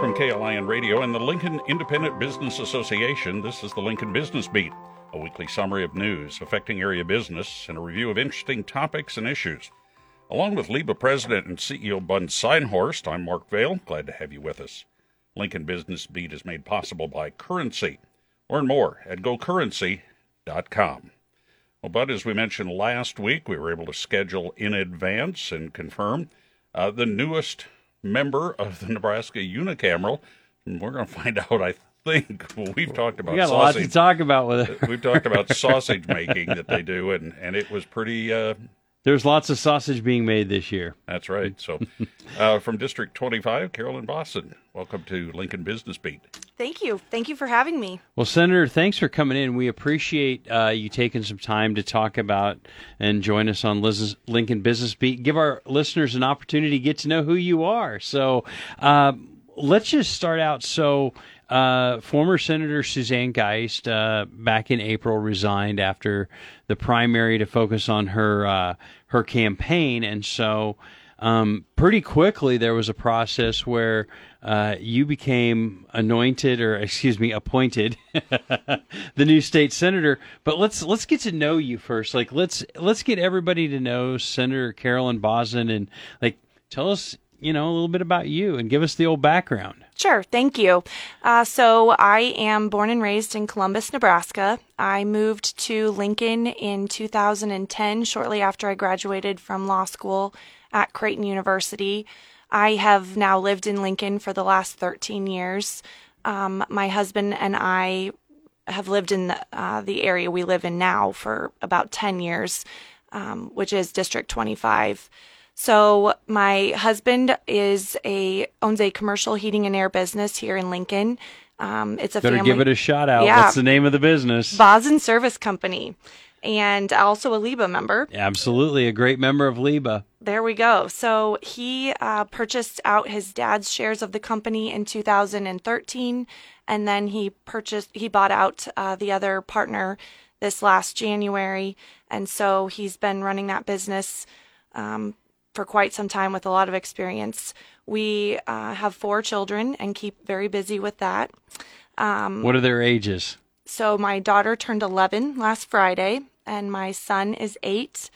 From KLIN Radio and the Lincoln Independent Business Association, this is the Lincoln Business Beat, a weekly summary of news affecting area business and a review of interesting topics and issues. Along with LIBA President and CEO Bud Synhorst, I'm Mark Vale. Glad to have you with us. Lincoln Business Beat is made possible by Currency. Learn more at gocurrency.com. Well, Bud, as we mentioned last week, we were able to schedule in advance and confirm uh, the newest member of the Nebraska Unicameral. And we're going to find out, I think. Well, we've talked about we got sausage. a lot to talk about with it. we've talked about sausage making that they do, and, and it was pretty. Uh, There's lots of sausage being made this year. that's right. So, uh, from District 25, Carolyn Bosn, welcome to Lincoln Business Beat. Thank you. Thank you for having me. Well, Senator, thanks for coming in. We appreciate uh, you taking some time to talk about and join us on Liz's Lincoln Business Beat. Give our listeners an opportunity to get to know who you are. So, uh, let's just start out. So, uh, former Senator Suzanne Geist, uh, back in April, resigned after the primary to focus on her uh, her campaign, and so um, pretty quickly there was a process where uh, you became anointed, or excuse me, appointed the new state senator. But let's let's get to know you first. Like let's let's get everybody to know Senator Carolyn Bosn, and like tell us you know a little bit about you and give us the old background. Sure, thank you. Uh, so, I am born and raised in Columbus, Nebraska. I moved to Lincoln in 2010, shortly after I graduated from law school at Creighton University. I have now lived in Lincoln for the last 13 years. Um, my husband and I have lived in the, uh, the area we live in now for about 10 years, um, which is District 25. So my husband is a owns a commercial heating and air business here in Lincoln. Um, it's a Better family give it a shout out. Yeah. What's the name of the business? Bosn Service Company, and also a LIBA member. Absolutely, a great member of LIBA. There we go. So he uh, purchased out his dad's shares of the company in 2013, and then he purchased he bought out uh, the other partner this last January, and so he's been running that business um, for quite some time with a lot of experience. We uh, have four children and keep very busy with that. Um, What are their ages? so my daughter turned 11 last Friday, and my son is eight.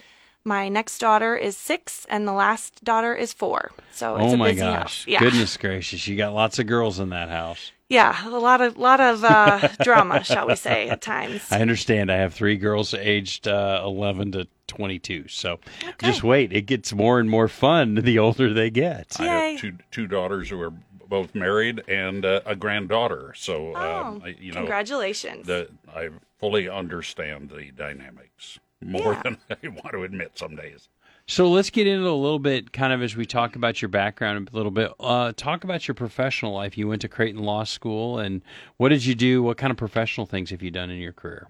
My next daughter is six, and the last daughter is four. So it's oh a my busy gosh! house. Yeah, Goodness gracious! You got lots of girls in that house. yeah, a lot of lot of uh, drama, shall we say, at times. I understand. I have three girls aged uh, 11 to 22. So just wait. It gets more and more fun the older they get. I have two two daughters who are both married and uh, a granddaughter. So, Oh, um, I- you know, congratulations! the, I fully understand the dynamics more Yeah. than I want to admit some days. So let's get into a little bit, kind of as we talk about your background a little bit. Uh, talk about your professional life. You went to Creighton Law School, and what did you do? What kind of professional things have you done in your career?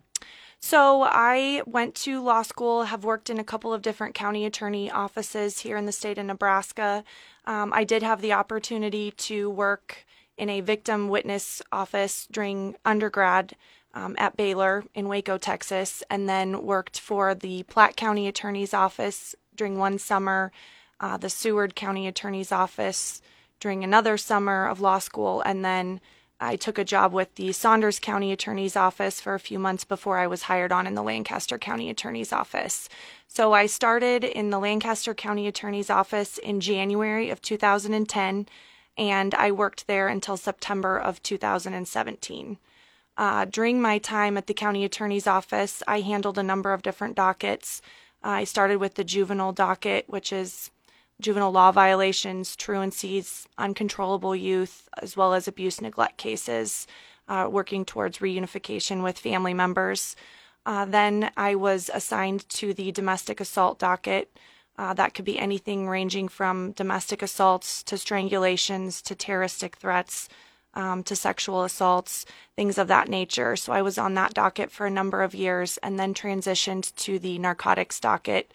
So I went to law school, have worked in a couple of different county attorney offices here in the state of Nebraska. Um, I did have the opportunity to work in a victim witness office during undergrad um, at Baylor in Waco, Texas, and then worked for the Platte County Attorney's Office during one summer, uh, the Seward County Attorney's Office during another summer of law school, and then I took a job with the Saunders County Attorney's Office for a few months before I was hired on in the Lancaster County Attorney's Office. So I started in the Lancaster County Attorney's Office in January of 2010, and I worked there until September of 2017. Uh, during my time at the county attorney's office, I handled a number of different dockets. I started with the juvenile docket, which is juvenile law violations, truancies, uncontrollable youth, as well as abuse neglect cases, uh, working towards reunification with family members. Uh, then I was assigned to the domestic assault docket. Uh, that could be anything ranging from domestic assaults to strangulations to terroristic threats um, to sexual assaults, things of that nature. So I was on that docket for a number of years and then transitioned to the narcotics docket,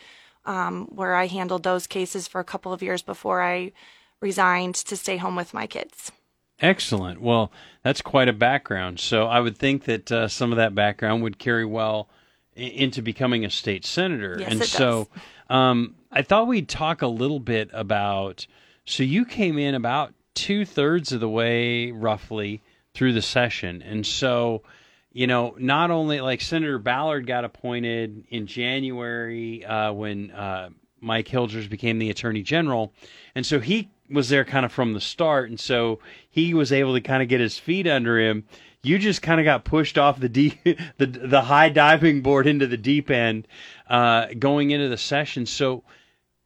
um, where I handled those cases for a couple of years before I resigned to stay home with my kids. Excellent. Well, that's quite a background. So I would think that uh, some of that background would carry well into becoming a state senator. Yes, and it so um, I thought we'd talk a little bit about So you came in about two thirds of the way, roughly, through the session. And so, you know, not only like Senator Ballard got appointed in January uh, when uh, Mike Hilgers became the Attorney General. And so he was there kind of from the start. And so he was able to kind of get his feet under him. You just kind of got pushed off the deep, the the high diving board into the deep end, uh, going into the session. So,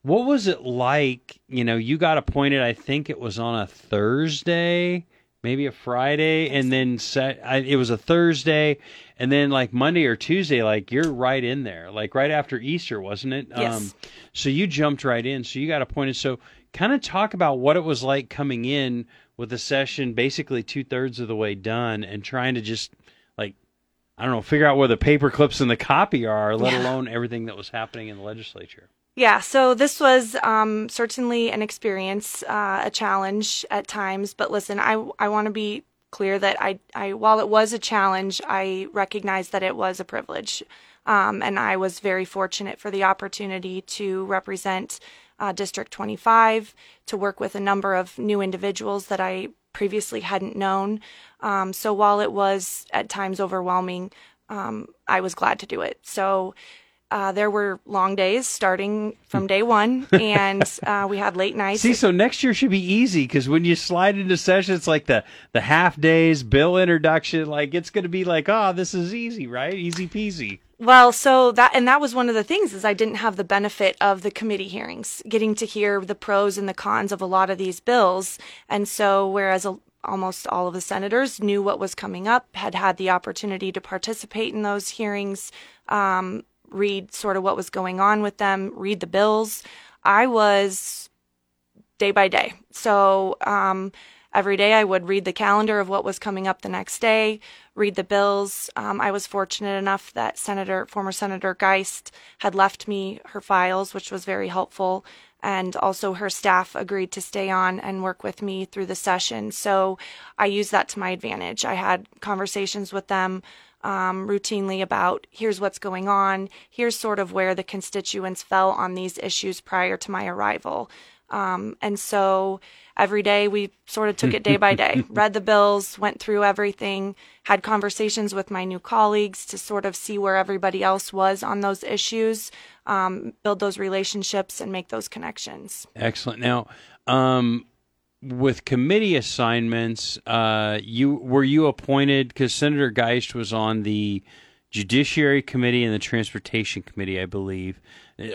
what was it like? You know, you got appointed. I think it was on a Thursday, maybe a Friday, and then set. I, it was a Thursday, and then like Monday or Tuesday, like you're right in there, like right after Easter, wasn't it? Yes. Um, so you jumped right in. So you got appointed. So kind of talk about what it was like coming in with a session basically two thirds of the way done and trying to just like I don't know figure out where the paper clips and the copy are, let yeah. alone everything that was happening in the legislature. Yeah, so this was um, certainly an experience, uh, a challenge at times. But listen, I I want to be clear that I I while it was a challenge, I recognize that it was a privilege, um, and I was very fortunate for the opportunity to represent uh, District 25 to work with a number of new individuals that I previously hadn't known. Um, so while it was at times overwhelming, um, I was glad to do it. So uh, there were long days starting from day one, and uh, we had late nights. See, so next year should be easy because when you slide into sessions like the the half days, bill introduction. Like it's going to be like, oh, this is easy, right? Easy peasy. Well, so that and that was one of the things is I didn't have the benefit of the committee hearings, getting to hear the pros and the cons of a lot of these bills, and so whereas a, almost all of the senators knew what was coming up, had had the opportunity to participate in those hearings. Um, read sort of what was going on with them, read the bills. I was day by day. So um, every day I would read the calendar of what was coming up the next day, read the bills. Um, I was fortunate enough that Senator, former Senator Geist, had left me her files, which was very helpful. And also, her staff agreed to stay on and work with me through the session. So I used that to my advantage. I had conversations with them um, routinely about here's what's going on, here's sort of where the constituents fell on these issues prior to my arrival. Um, and so every day we sort of took it day by day, read the bills, went through everything, had conversations with my new colleagues to sort of see where everybody else was on those issues, um, build those relationships, and make those connections. Excellent. Now, um, with committee assignments, uh, you were you appointed because Senator Geist was on the Judiciary Committee and the Transportation Committee, I believe.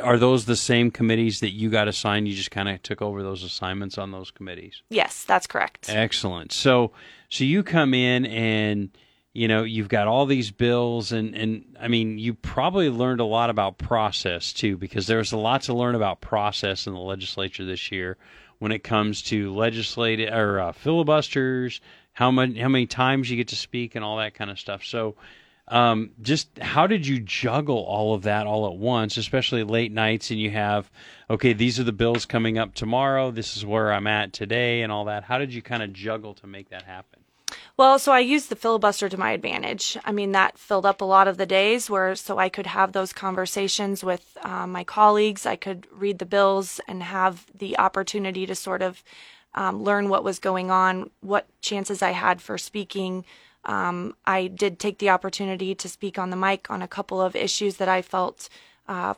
Are those the same committees that you got assigned? You just kind of took over those assignments on those committees. Yes, that's correct. Excellent. So, so you come in and you know you've got all these bills and and I mean you probably learned a lot about process too because there's a lot to learn about process in the legislature this year when it comes to legislative or uh, filibusters, how many how many times you get to speak, and all that kind of stuff. So, um, just how did you juggle all of that all at once, especially late nights, and you have okay, these are the bills coming up tomorrow. This is where I'm at today, and all that. How did you kind of juggle to make that happen? Well, so I used the filibuster to my advantage. I mean, that filled up a lot of the days where so I could have those conversations with uh, my colleagues. I could read the bills and have the opportunity to sort of um, learn what was going on, what chances I had for speaking. Um, I did take the opportunity to speak on the mic on a couple of issues that I felt uh,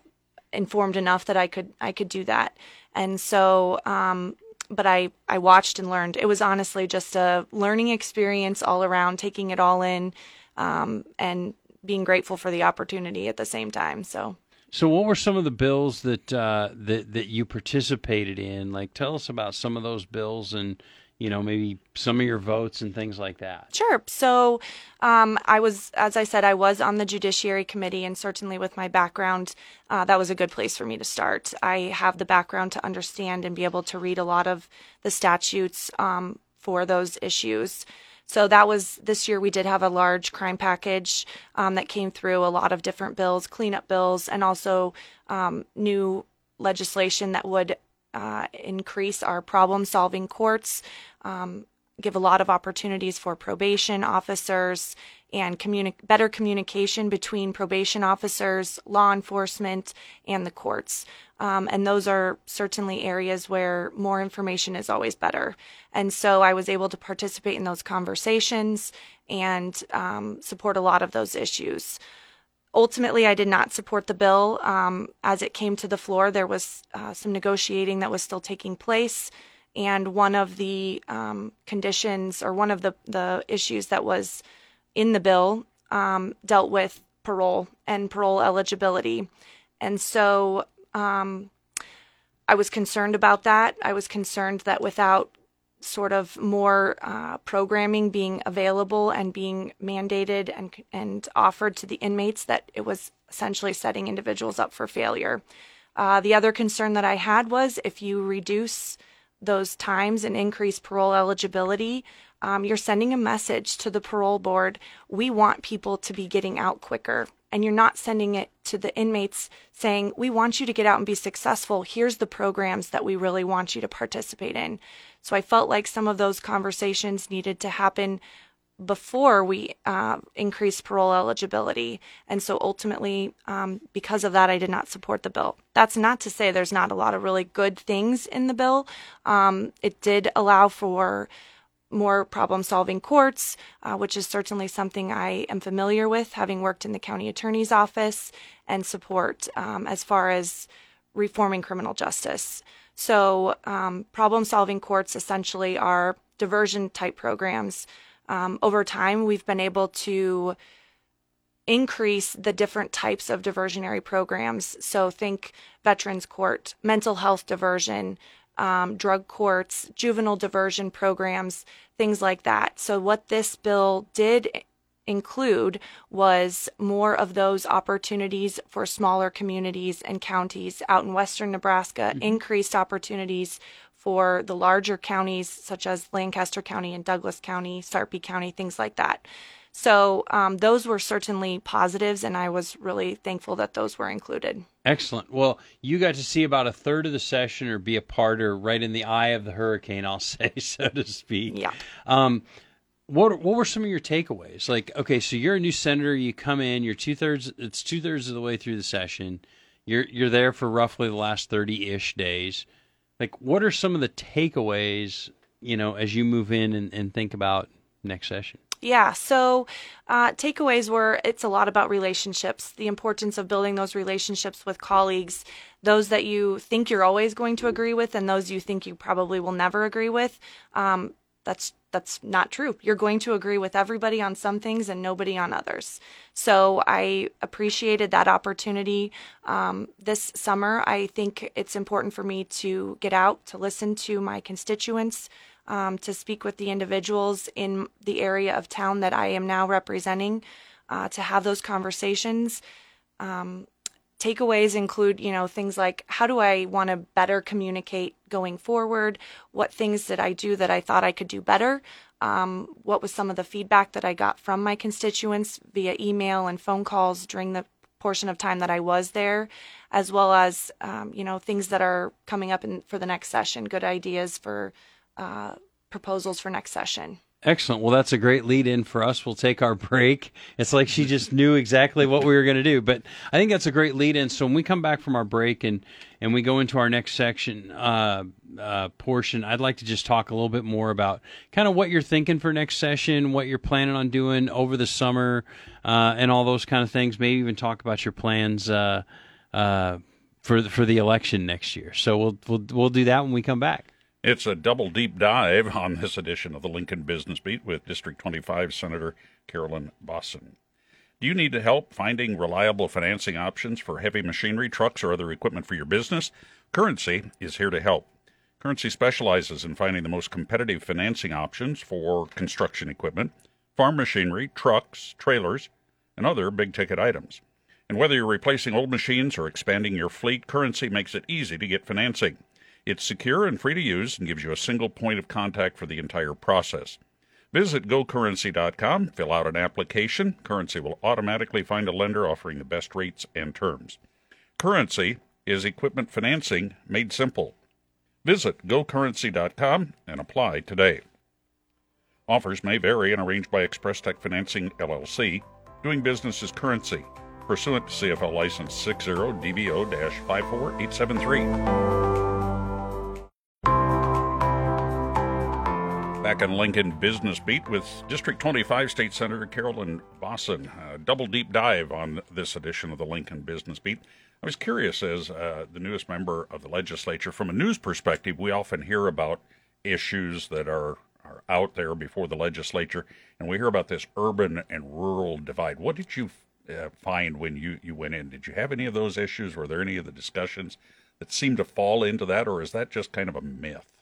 informed enough that I could I could do that. And so um, but I, I watched and learned. It was honestly just a learning experience all around, taking it all in, um, and being grateful for the opportunity at the same time. So. So, what were some of the bills that uh, that that you participated in? Like, tell us about some of those bills and you know, maybe some of your votes and things like that. Sure. So, um, I was, as I said, I was on the Judiciary Committee, and certainly with my background, uh, that was a good place for me to start. I have the background to understand and be able to read a lot of the statutes um, for those issues. So that was this year. We did have a large crime package um, that came through, a lot of different bills, cleanup bills, and also um, new legislation that would uh, increase our problem solving courts. Um, give a lot of opportunities for probation officers and communi- better communication between probation officers, law enforcement, and the courts. Um, and those are certainly areas where more information is always better. And so I was able to participate in those conversations and um, support a lot of those issues. Ultimately, I did not support the bill. Um, as it came to the floor, there was uh, some negotiating that was still taking place and one of the um, conditions or one of the, the issues that was in the bill um, dealt with parole and parole eligibility. And so um, I was concerned about that. I was concerned that without sort of more uh, programming being available and being mandated and and offered to the inmates, that it was essentially setting individuals up for failure. Uh, the other concern that I had was if you reduce those times and increase parole eligibility, um, you're sending a message to the parole board. We want people to be getting out quicker. And you're not sending it to the inmates saying, We want you to get out and be successful. Here's the programs that we really want you to participate in. So I felt like some of those conversations needed to happen before we uh, increased parole eligibility. And so ultimately, um, because of that, I did not support the bill. That's not to say there's not a lot of really good things in the bill. Um, it did allow for more problem solving courts, uh, which is certainly something I am familiar with, having worked in the county attorney's office, and support um, as far as reforming criminal justice. So, um, problem solving courts essentially are diversion type programs um, over time, we've been able to increase the different types of diversionary programs. So, think Veterans Court, mental health diversion, um, drug courts, juvenile diversion programs, things like that. So, what this bill did include was more of those opportunities for smaller communities and counties out in western Nebraska, mm-hmm. increased opportunities for the larger counties such as Lancaster County and Douglas County, Sarpy County, things like that. So um, those were certainly positives, and I was really thankful that those were included. Excellent. Well, you got to see about a third of the session or be a part or right in the eye of the hurricane, I'll say, so to speak. Yeah. Um, what what were some of your takeaways? Like, okay, so you're a new senator. You come in. You're two thirds. It's two thirds of the way through the session. You're you're there for roughly the last thirty ish days like what are some of the takeaways you know as you move in and, and think about next session yeah so uh, takeaways were it's a lot about relationships the importance of building those relationships with colleagues those that you think you're always going to agree with and those you think you probably will never agree with um, that's that's not true. You're going to agree with everybody on some things and nobody on others. So I appreciated that opportunity um, this summer. I think it's important for me to get out to listen to my constituents, um, to speak with the individuals in the area of town that I am now representing, uh, to have those conversations. Um, takeaways include, you know, things like how do I want to better communicate going forward? What things did I do that I thought I could do better? Um, what was some of the feedback that I got from my constituents via email and phone calls during the portion of time that I was there, as well as, um, you know, things that are coming up in, for the next session, good ideas for uh, proposals for next session. Excellent. Well, that's a great lead in for us. We'll take our break. It's like she just knew exactly what we were going to do. But I think that's a great lead in. So when we come back from our break and, and we go into our next section uh, uh, portion, I'd like to just talk a little bit more about kind of what you're thinking for next session, what you're planning on doing over the summer, uh, and all those kind of things. Maybe even talk about your plans uh, uh, for the, for the election next year. So we'll we'll we'll do that when we come back. It's a double deep dive on this edition of the Lincoln Business Beat with District 25 Senator Carolyn Bosn. Do you need help finding reliable financing options for heavy machinery, trucks, or other equipment for your business? Currency is here to help. Currency specializes in finding the most competitive financing options for construction equipment, farm machinery, trucks, trailers, and other big ticket items. And whether you're replacing old machines or expanding your fleet, Currency makes it easy to get financing. It's secure and free to use and gives you a single point of contact for the entire process. Visit gocurrency.com, fill out an application. Currency will automatically find a lender offering the best rates and terms. Currency is equipment financing made simple. Visit gocurrency.com and apply today. Offers may vary and arranged by Express Tech Financing LLC, doing business as currency, pursuant to CFL license 60 DBO 54873. Back on Lincoln Business Beat with District 25 State Senator Carolyn Bosn. A double deep dive on this edition of the Lincoln Business Beat. I was curious, as uh, the newest member of the legislature, from a news perspective, we often hear about issues that are, are out there before the legislature, and we hear about this urban and rural divide. What did you uh, find when you, you went in? Did you have any of those issues? Were there any of the discussions that seemed to fall into that, or is that just kind of a myth?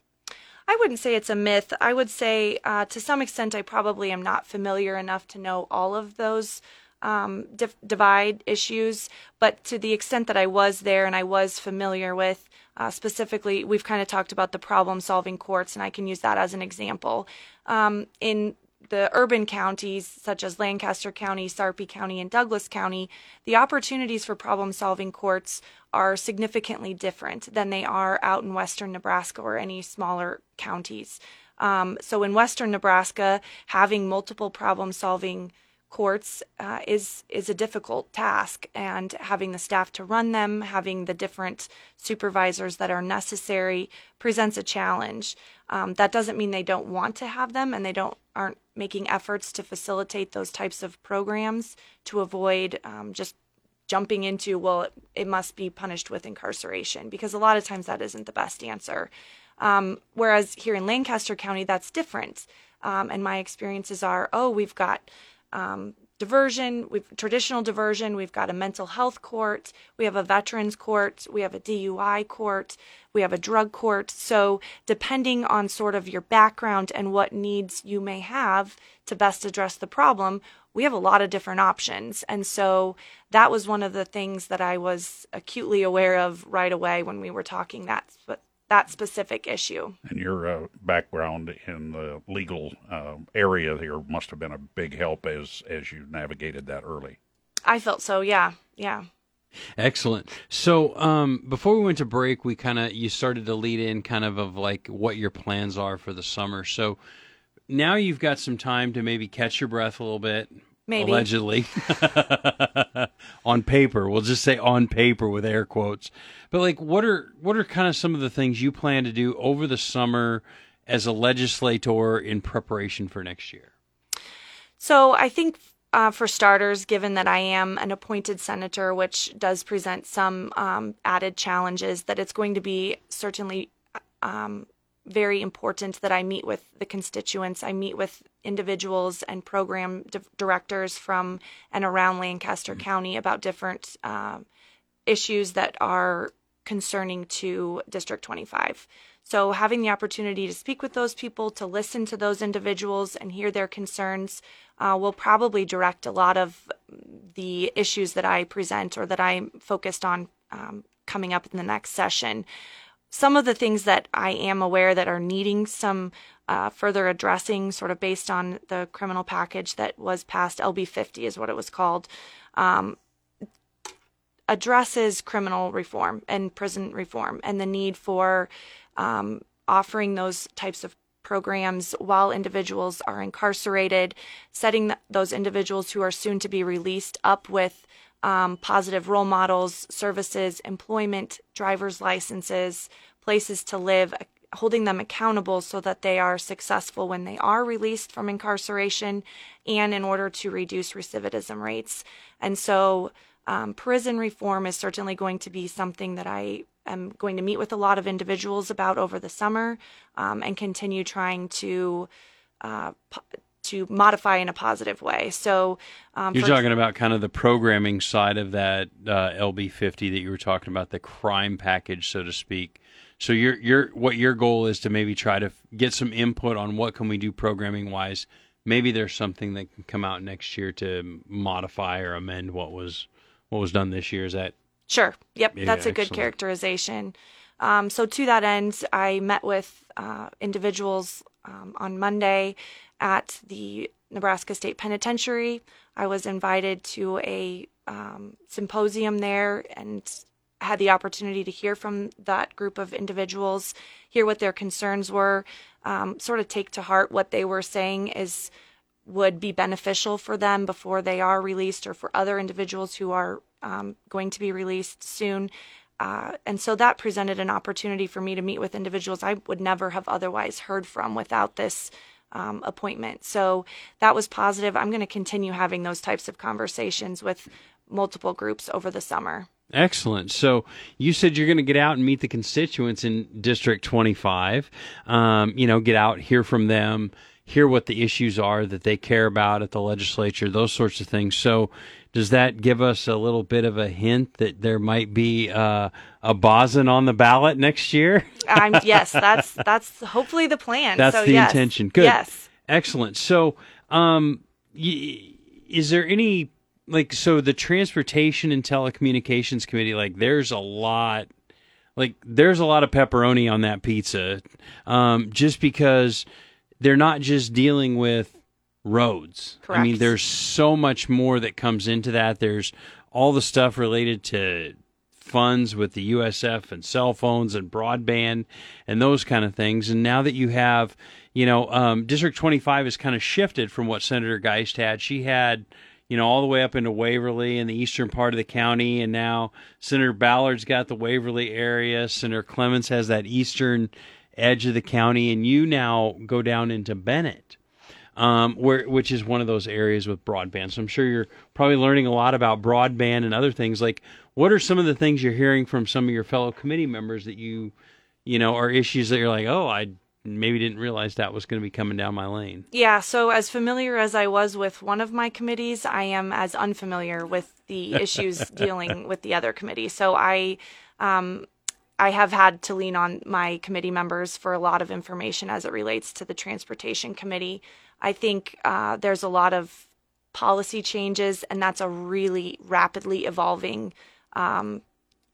I wouldn't say it's a myth. I would say, uh, to some extent, I probably am not familiar enough to know all of those um, divide issues. But to the extent that I was there and I was familiar with, uh, specifically, we've kind of talked about the problem solving courts, and I can use that as an example. Um, in the urban counties such as Lancaster County, Sarpy County, and Douglas County, the opportunities for problem solving courts are significantly different than they are out in western Nebraska or any smaller counties. Um, so in western Nebraska, having multiple problem solving courts uh, is is a difficult task and having the staff to run them having the different supervisors that are necessary presents a challenge. Um, that doesn't mean they don't want to have them and they don't aren't making efforts to facilitate those types of programs to avoid um, just jumping into well it, it, must be punished with incarceration because a lot of times that isn't the best answer. Um, whereas here in lancaster county that's different. Um, and my experiences are oh we've got um, diversion, we've traditional diversion, we've got a mental health court, we have a veterans court, we have a DUI court, we have a drug court. So, depending on sort of your background and what needs you may have to best address the problem, we have a lot of different options. And so that was one of the things that I was acutely aware of right away when we were talking that that specific issue. And your uh, background in the legal uh, area here must have been a big help as as you navigated that early. I felt so. Yeah, yeah. Excellent. So, um, before we went to break, we kind of you started to lead in kind of of like what your plans are for the summer. So now you've got some time to maybe catch your breath a little bit, Maybe. Allegedly. on paper. We'll just say on paper with air quotes. But like what are what are kind of some of the things you plan to do over the summer as a legislator in preparation for next year? So I think uh, for starters, given that I am an appointed senator, which does present some um, added challenges, that it's going to be certainly um, very important that I meet with the constituents. I meet with individuals and program di- directors from and around Lancaster mm-hmm. County about different uh, issues that are concerning to District 25. So, having the opportunity to speak with those people, to listen to those individuals and hear their concerns, uh, will probably direct a lot of the issues that I present or that I'm focused on um, coming up in the next session some of the things that I am aware that are needing some uh, further addressing, sort of based on the criminal package that was passed, LB 50 is what it was called, um, addresses criminal reform and prison reform and the need for um, offering those types of programs while individuals are incarcerated, setting those individuals who are soon to be released up with um, positive role models, services, employment, driver's licenses, places to live, holding them accountable so that they are successful when they are released from incarceration and in order to reduce recidivism rates. And so, um, prison reform is certainly going to be something that I am going to meet with a lot of individuals about over the summer um, and continue trying to. Uh, to modify in a positive way. So um, you're talking about kind of the programming side of that uh, LB 50 that you were talking about, the crime package, so to speak. So your your what your goal is to maybe try to get some input on what can we do programming wise. Maybe there's something that can come out next year to modify or amend what was what was done this year. Is that sure? Yep, yeah, that's a good characterization. Um, so to that end, I met with uh, individuals um, on Monday at the Nebraska State Penitentiary. I was invited to a um, symposium there and had the opportunity to hear from that group of individuals, hear what their concerns were, um, sort of take to heart what they were saying is would be beneficial for them before they are released or for other individuals who are um, going to be released soon. Uh, and so that presented an opportunity for me to meet with individuals I would never have otherwise heard from without this um, appointment. So that was positive. I'm going to continue having those types of conversations with multiple groups over the summer. Excellent. So you said you're going to get out and meet the constituents in District 25. Um, you know, get out, hear from them, hear what the issues are that they care about at the legislature, those sorts of things. So does that give us a little bit of a hint that there might be uh, a Bosn on the ballot next year? um, yes, that's that's hopefully the plan. That's so, the yes. intention. Good. Yes. Excellent. So, um, y- is there any like so the transportation and telecommunications committee like there's a lot like there's a lot of pepperoni on that pizza um, just because they're not just dealing with roads i mean there's so much more that comes into that there's all the stuff related to funds with the usf and cell phones and broadband and those kind of things and now that you have you know um, district 25 has kind of shifted from what senator geist had she had you know, all the way up into Waverly and the eastern part of the county. And now Senator Ballard's got the Waverly area. Senator Clements has that eastern edge of the county. And you now go down into Bennett, um, where, which is one of those areas with broadband. So I'm sure you're probably learning a lot about broadband and other things. Like, what are some of the things you're hearing from some of your fellow committee members that you, you know, are issues that you're like, oh, I maybe didn't realize that was going to be coming down my lane? Yeah, so as familiar as I was with one of my committees, I am as unfamiliar with the issues dealing with the other committee. So I um, I have had to lean on my committee members for a lot of information as it relates to the transportation committee. I think uh, there's a lot of policy changes, and that's a really rapidly evolving um,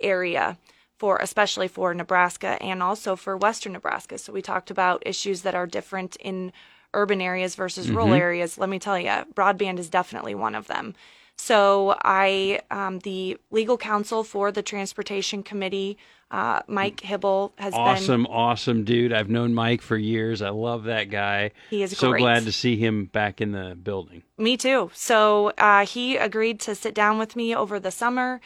area for especially for Nebraska and also for Western Nebraska. So we talked about issues that are different in urban areas versus rural areas. Let me tell you, broadband is definitely one of them. So I, um, the legal counsel for the transportation committee, uh, Mike Hybl has been awesome, awesome dude. I've known Mike for years. I love that guy. He is so great. glad to see him back in the building. Me too. So uh, he agreed to sit down with me over the summer,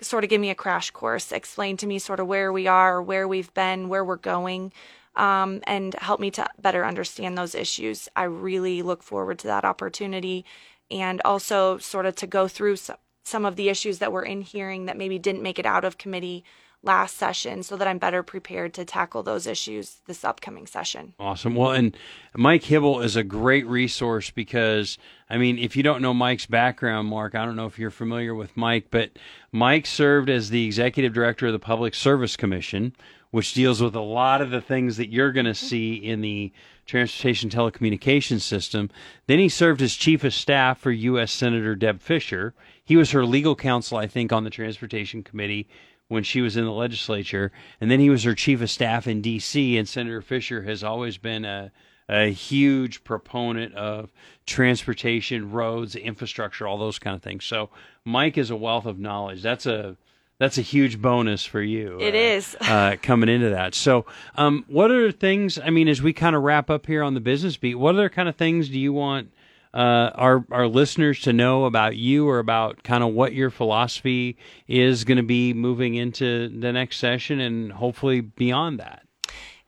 sort of give me a crash course, explain to me sort of where we are, where we've been, where we're going, um, and help me to better understand those issues. I really look forward to that opportunity and also sort of to go through some, some of the issues that were in hearing that maybe didn't make it out of committee last session so that I'm better prepared to tackle those issues this upcoming session. Awesome. Well, and Mike Hybl is a great resource because, I mean, if you don't know Mike's background, Mark, I don't know if you're familiar with Mike, but Mike served as the executive director of the Public Service Commission, which deals with a lot of the things that you're going to see in the transportation telecommunications system. Then he served as chief of staff for U.S. Senator Deb Fischer. He was her legal counsel, I think, on the transportation committee when she was in the legislature, and then he was her chief of staff in D.C. And Senator Fischer has always been a a huge proponent of transportation, roads, infrastructure, all those kind of things. So Mike is a wealth of knowledge. That's a that's a huge bonus for you. It uh, is. uh, coming into that. So, um, what other things? I mean, as we kind of wrap up here on the business beat, what other kind of things do you want uh, our our listeners to know about you, or about kind of what your philosophy is going to be moving into the next session, and hopefully beyond that?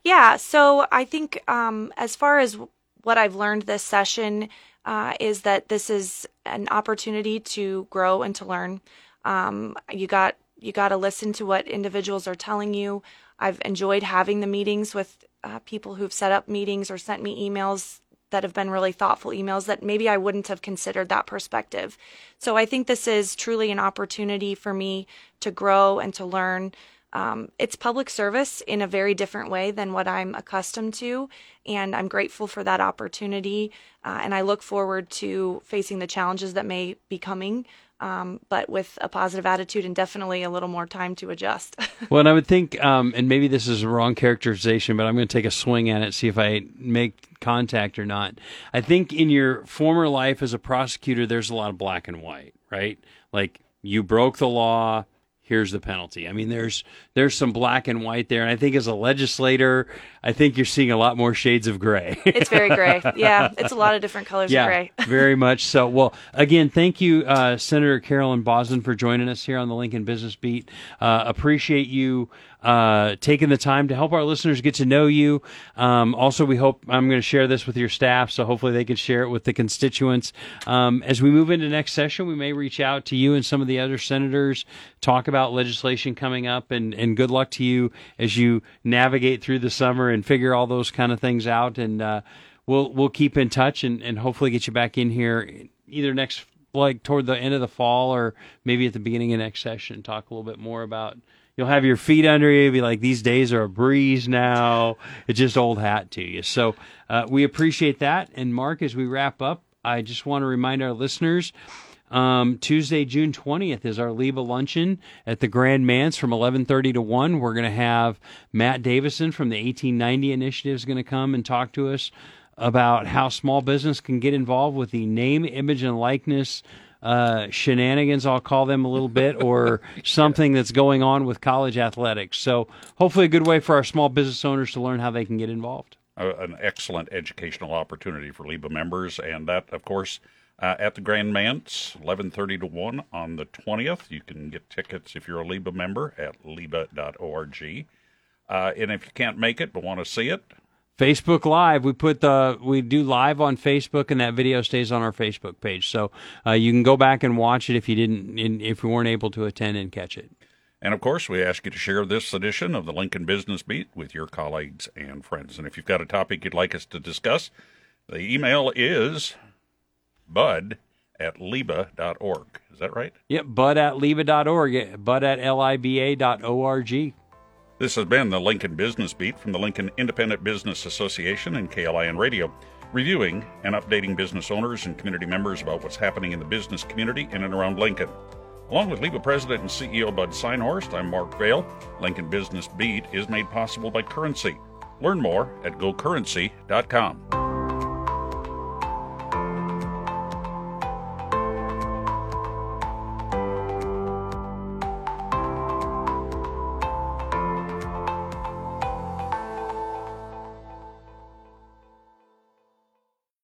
Yeah, so I think um, as far as what I've learned this session uh, is that this is an opportunity to grow and to learn. Um, you got you got to listen to what individuals are telling you. I've enjoyed having the meetings with uh, people who've set up meetings or sent me emails that have been really thoughtful emails that maybe I wouldn't have considered that perspective. So I think this is truly an opportunity for me to grow and to learn. Um, it's public service in a very different way than what I'm accustomed to, and I'm grateful for that opportunity. Uh, and I look forward to facing the challenges that may be coming, um, but with a positive attitude and definitely a little more time to adjust. Well, and I would think, um, and maybe this is a wrong characterization, but I'm going to take a swing at it, see if I make contact or not. I think in your former life as a prosecutor, there's a lot of black and white, right? Like you broke the law, here's the penalty. I mean, there's there's some black and white there, and I think as a legislator, I think you're seeing a lot more shades of gray. it's very gray. Yeah, it's a lot of different colors yeah, of gray. very much so. Well, again, thank you, uh, Senator Carolyn Bosn, for joining us here on the Lincoln Business Beat. Uh, appreciate you uh, taking the time to help our listeners get to know you. Um, also, we hope I'm going to share this with your staff, so hopefully they can share it with the constituents. Um, as we move into next session, we may reach out to you and some of the other senators, talk about legislation coming up, and, and good luck to you as you navigate through the summer and figure all those kind of things out. And uh, we'll we'll keep in touch and, and hopefully get you back in here either next like toward the end of the fall or maybe at the beginning of next session talk a little bit more about you'll have your feet under you, be like, these days are a breeze now. It's just old hat to you. So uh, we appreciate that. And Mark, as we wrap up, I just want to remind our listeners. Um, Tuesday, June 20th is our LIBA luncheon at the Grand Manse from 11:30 to 1. We're going to have Matt Davison from the 1890 Initiative is going to come and talk to us about how small business can get involved with the name, image, and likeness uh, shenanigans, I'll call them a little bit, or something that's going on with college athletics. So, hopefully, a good way for our small business owners to learn how they can get involved. Uh, an excellent educational opportunity for LIBA members, and that, of course, uh, at the Grand Manse, 11:30 to 1 on the 20th. You can get tickets if you're a LIBA member at liba.org. Uh, and if you can't make it but want to see it, Facebook Live. We put the we do live on Facebook, and that video stays on our Facebook page. So uh, you can go back and watch it if you didn't, if you weren't able to attend and catch it. And of course, we ask you to share this edition of the Lincoln Business Beat with your colleagues and friends. And if you've got a topic you'd like us to discuss, the email is bud at liba.org. Is that right? Yep, bud at liba.org, bud at liba dot org. This has been the Lincoln Business Beat from the Lincoln Independent Business Association and KLIN Radio, reviewing and updating business owners and community members about what's happening in the business community in and around Lincoln. Along with LIBA President and CEO Bud Synhorst, I'm Mark Vale. Lincoln Business Beat is made possible by Currency. Learn more at gocurrency.com.